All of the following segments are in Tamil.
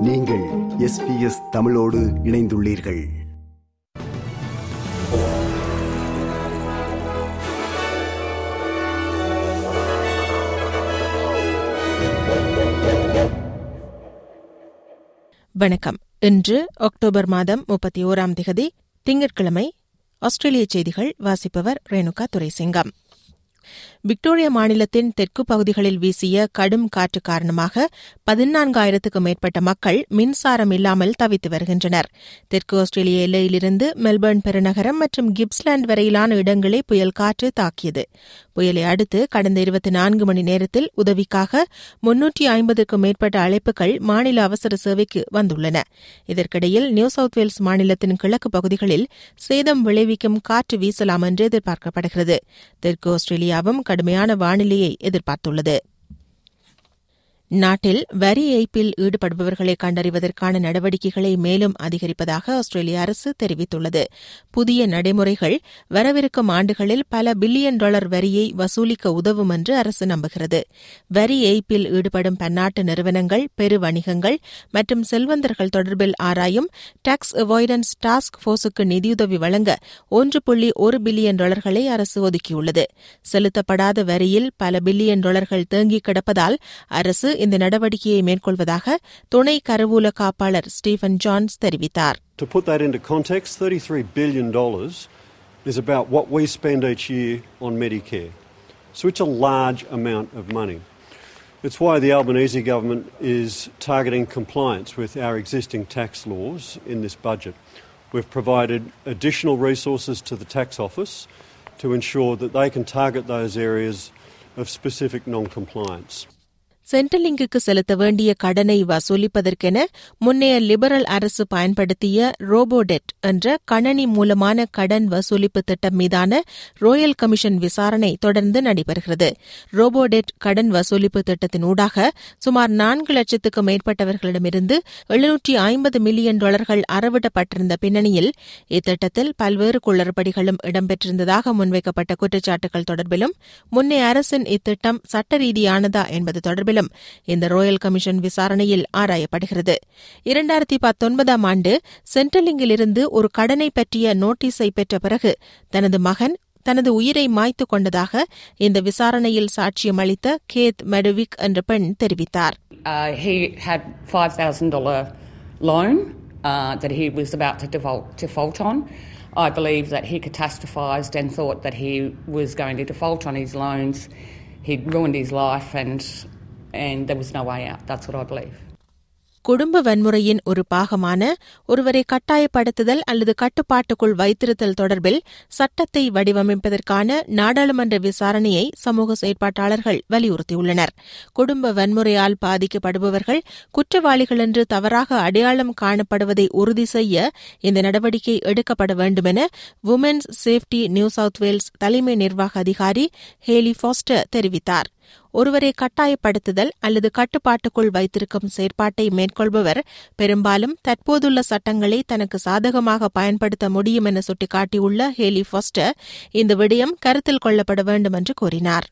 நீங்கள் எஸ் பி எஸ் தமிழோடு இணைந்துள்ளீர்கள். வணக்கம். இன்று அக்டோபர் மாதம் முப்பத்தி ஓராம் திகதி திங்கட்கிழமை ஆஸ்திரேலிய செய்திகள் வாசிப்பவர் ரேணுகா துரைசிங்கம். விக்டோரியா மாநிலத்தின் தெற்கு பகுதிகளில் வீசிய கடும் காற்று காரணமாக பதினான்காயிரத்துக்கும் மேற்பட்ட மக்கள் மின்சாரம் இல்லாமல் தவித்து வருகின்றனர். தெற்கு ஆஸ்திரேலிய எல்லையிலிருந்து மெல்பர்ன் பெருநகரம் மற்றும் கிப்ஸ்லாந்து வரையிலான இடங்களை புயல் காற்று தாக்கியது. புயலை அடுத்து கடந்த இருபத்தி நான்கு மணி நேரத்தில் உதவிக்காக முன்னூற்றி ஐம்பதுக்கும் மேற்பட்ட அழைப்புகள் மாநில அவசர சேவைக்கு வந்துள்ளன. இதற்கிடையில் நியூ சவுத் வேல்ஸ் மாநிலத்தின் கிழக்கு பகுதிகளில் சேதம் விளைவிக்கும் காற்று வீசலாம் என்று எதிர்பார்க்கப்படுகிறது. தெற்கு ஆஸ்திரேலியாவும் கடுமையான வானிலையை எதிர்பார்த்துள்ளது. நாட்டில் வரி ஏய்ப்பில் ஈடுபடுபவர்களை கண்டறிவதற்கான நடவடிக்கைகளை மேலும் அதிகரிப்பதாக ஆஸ்திரேலிய அரசு தெரிவித்துள்ளது. புதிய நடைமுறைகள் வரவிருக்கும் ஆண்டுகளில் பல பில்லியன் டாலர் வரியை வசூலிக்க உதவும் என்று அரசு நம்புகிறது. வரி ஏய்ப்பில் ஈடுபடும் பன்னாட்டு நிறுவனங்கள் பெரு வணிகங்கள் மற்றும் செல்வந்தர்கள் தொடர்பில் ஆராயும் டாக்ஸ் அவாய்டன்ஸ் டாஸ்க் போர்ஸுக்கு நிதியுதவி வழங்க ஒன்று புள்ளி ஒரு பில்லியன் டாலர்களை அரசு ஒதுக்கியுள்ளது. செலுத்தப்படாத வரியில் பல பில்லியன் டாலர்கள் தேங்கிக் கிடப்பதால் அரசு இந்த நடவடிக்கையை மேற்கொள்வதாக துணை கருவூல காப்பாளர் ஸ்டீபன் ஜான்ஸ் தெரிவித்தார் To put that into context, $33 billion is about what we spend each year on Medicare. So it's a large amount of money. It's why the Albanese government is targeting compliance with our existing tax laws in this budget. We've provided additional resources to the tax office to ensure that they can target those areas of specific non compliance. சென்ட்ரலிங்குக்கு செலுத்த வேண்டிய கடனை வசூலிப்பதற்கென முன்னைய லிபரல் அரசு பயன்படுத்திய ரோபோடெட் என்ற கணனி மூலமான கடன் வசூலிப்பு திட்டம் மீதான ரோயல் கமிஷன் விசாரணை தொடர்ந்து நடைபெறுகிறது. ரோபோடெட் கடன் வசூலிப்பு திட்டத்தின் ஊடாக சுமார் நான்கு லட்சத்துக்கும் மேற்பட்டவர்களிடமிருந்து எழுநூற்றி ஐம்பது மில்லியன் டாலர்கள் அறவிடப்பட்டிருந்த பின்னணியில் இத்திட்டத்தில் பல்வேறு குளறுபடிகளும் இடம்பெற்றிருந்ததாக முன்வைக்கப்பட்ட குற்றச்சாட்டுகள் தொடர்பிலும் முன்னைய அரசின் இத்திட்டம் சட்ட ரீதியானதா என்பது தொடர்பிலும் விவகாரங்களும் இந்த ரோயல் கமிஷன் விசாரணையில் ஆராயப்படுகிறது இரண்டாயிரத்தி பத்தொன்பதாம் ஆண்டு சென்ட்ரலிங்கிலிருந்து ஒரு கடனை பற்றிய நோட்டீஸை பெற்ற பிறகு தனது மகன் தனது உயிரை மாய்த்து கொண்டதாக இந்த விசாரணையில் சாட்சியம் அளித்த கேத் மெடுவிக் என்ற பெண் தெரிவித்தார் Uh, that he was. I believe that he catastrophized and thought that he was going to default on his loans. He'd ruined his life, and and there was no way out. That's what I believe. குடும்ப வன்முறையின் ஒரு பாகமான ஒருவரை கட்டாயப்படுத்துதல் அல்லது கட்டுப்பாட்டுக்குள் வைத்திருத்தல் தொடர்பில் சட்டத்தை வடிவமைப்பதற்கான நாடாளுமன்ற விசாரணையை சமூக செயற்பாட்டாளர்கள் வலியுறுத்தியுள்ளனர் குடும்ப வன்முறையால் பாதிக்கப்படுபவர்கள் குற்றவாளிகள் என்று தவறாக அடையாளம் காணப்படுவதை உறுதி செய்ய இந்த நடவடிக்கை எடுக்கப்பட வேண்டும் என women's safety New South Wales தலைமை நிர்வாக அதிகாரி ஹேலி ஃபாஸ்டர் தெரிவித்தார் ஒருவரை கட்டாயப்படுத்துதல் அல்லது கட்டுப்பாட்டுக்குள் வைத்திருக்கும் செயற்பாட்டை மேற்கொள்பவர் பெரும்பாலும் தற்போதுள்ள சட்டங்களை தனக்கு சாதகமாக பயன்படுத்த முடியும் என சுட்டிக்காட்டியுள்ள ஹேலி ஃபாஸ்டர் இந்த விடயம் கருத்தில் கொள்ளப்பட வேண்டும் என்று கூறினார்.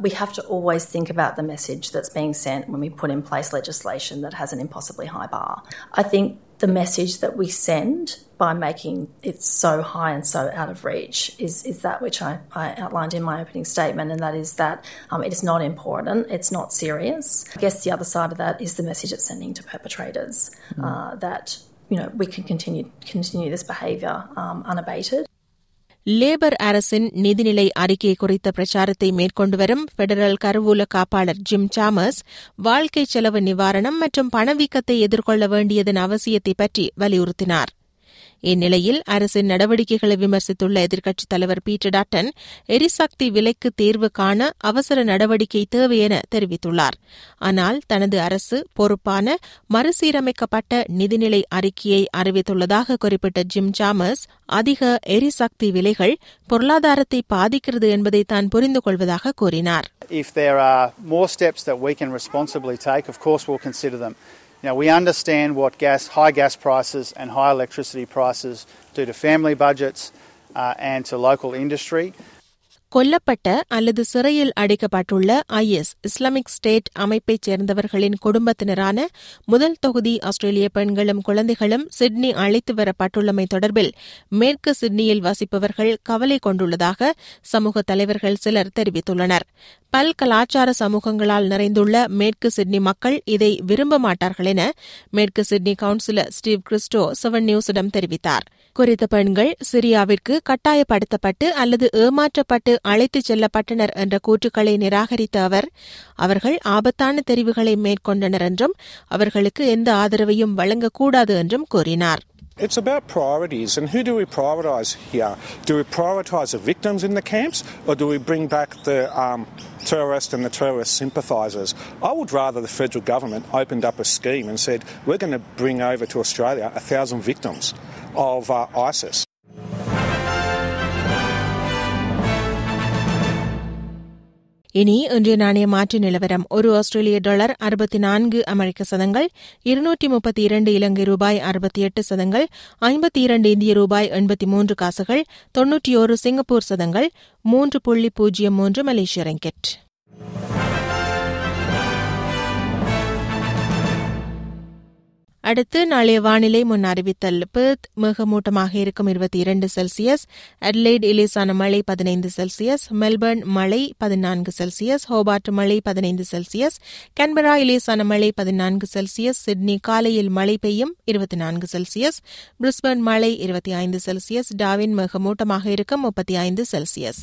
We have to always think about the message that's being sent when we put in place legislation that has an impossibly high bar. I think the message that we send by making it so high and so out of reach is, is that which I, I outlined in my opening statement, and that is that um, it is not important, it's not serious. I guess the other side of that is the message it's sending to perpetrators uh, that you know we can continue continue this behaviour um, unabated. Labour அரசின் நிதிநிலை அறிக்கை குறித்த பிரச்சாரத்தை மேற்கொண்டு வரும் பெடரல் கருவூல காப்பாளர் ஜிம் சாமர்ஸ் வாழ்க்கை செலவு நிவாரணம் மற்றும் பணவீக்கத்தை எதிர்கொள்ள வேண்டியதன் அவசியத்தை பற்றி வலியுறுத்தினார். இந்நிலையில் அரசின் நடவடிக்கைகளை விமர்சித்துள்ள எதிர்க்கட்சித் தலைவர் பீட்டர் டாட்டன் எரிசக்தி விலைக்கு தீர்வு காண அவசர நடவடிக்கை தேவை என தெரிவித்துள்ளார் ஆனால் தனது அரசு பொறுப்பான மறுசீரமைக்கப்பட்ட நிதிநிலை அறிக்கையை அறிவித்துள்ளதாக குறிப்பிட்ட ஜிம் ஜாமஸ் அதிக எரிசக்தி விலைகள் பொருளாதாரத்தை பாதிக்கிறது என்பதை தான் புரிந்து கொள்வதாக கூறினார் If there are more steps that we can responsibly take, of course we'll consider them. Now, we understand what gas, high gas prices and high electricity prices do to family budgets uh, and to local industry. கொல்லப்பட்ட அல்லது சிறையில் அடைக்கப்பட்டுள்ள ஐஎஸ் இஸ்லாமிக் ஸ்டேட் அமைப்பைச் சேர்ந்தவர்களின் குடும்பத்தினரான முதல் தொகுதி ஆஸ்திரேலிய பெண்களும் குழந்தைகளும் சிட்னி அழைத்து வரப்பட்டுள்ளமை தொடர்பில் மேற்கு சிட்னியில் வசிப்பவர்கள் கவலை கொண்டுள்ளதாக சமூக தலைவர்கள் சிலர் தெரிவித்துள்ளனர். பல் கலாச்சார சமூகங்களால் நிறைந்துள்ள மேற்கு சிட்னி மக்கள் இதை விரும்ப மாட்டார்கள் என மேற்கு Sydney councillor Steve Christo seven நியூஸிடம் தெரிவித்தார். குறித்த பெண்கள் சிரியாவிற்கு கட்டாயப்படுத்தப்பட்டு அல்லது ஏமாற்றப்பட்டு அழைத்துச் செல்லப்பட்டனர் என்ற கூற்றுக்களை நிராகரித்த அவர் அவர்கள் ஆபத்தான தெரிவுகளை மேற்கொண்டனர் என்றும் அவர்களுக்கு எந்த ஆதரவையும் வழங்கக்கூடாது என்றும் கூறினார் It's about priorities, and who do we prioritise here? Do we prioritise the victims in the camps, or do we bring back the um, terrorists and the terrorist sympathisers? I would rather the federal government opened up a scheme and said, we're going to bring over to Australia a thousand victims of uh, ISIS. இனி இன்றைய நாணய மாற்று நிலவரம். ஒரு ஆஸ்திரேலிய டாலர் அறுபத்தி நான்கு அமெரிக்க சதங்கள் இருநூற்றி முப்பத்தி இரண்டு இலங்கை ரூபாய் அறுபத்தி எட்டு சதங்கள் ஐம்பத்தி இரண்டு இந்திய ரூபாய் எண்பத்தி மூன்று காசுகள் தொன்னூற்றி ஒரு சிங்கப்பூர் சதங்கள் மூன்று புள்ளி பூஜ்ஜியம் மூன்று மலேசிய ரெங்கெட். அடுத்து நாளைய வானிலை முன் அறிவித்தல் பெர்த் மேகமூட்டமாக இருக்கும் இருபத்தி இரண்டு செல்சியஸ் அட்லைட் இலேசான மழை பதினைந்து செல்சியஸ் மெல்பர்ன் மழை பதினான்கு செல்சியஸ் ஹோபார்ட் மழை பதினைந்து செல்சியஸ் கன்பரா இலேசான மழை பதினான்கு செல்சியஸ் சிட்னி காலையில் மழை பெய்யும் இருபத்தி நான்கு செல்சியஸ் பிரிஸ்பர்ன் மழை இருபத்தி ஐந்து செல்சியஸ் டாவின் மேகமூட்டமாக இருக்கும் முப்பத்தி ஐந்து செல்சியஸ்.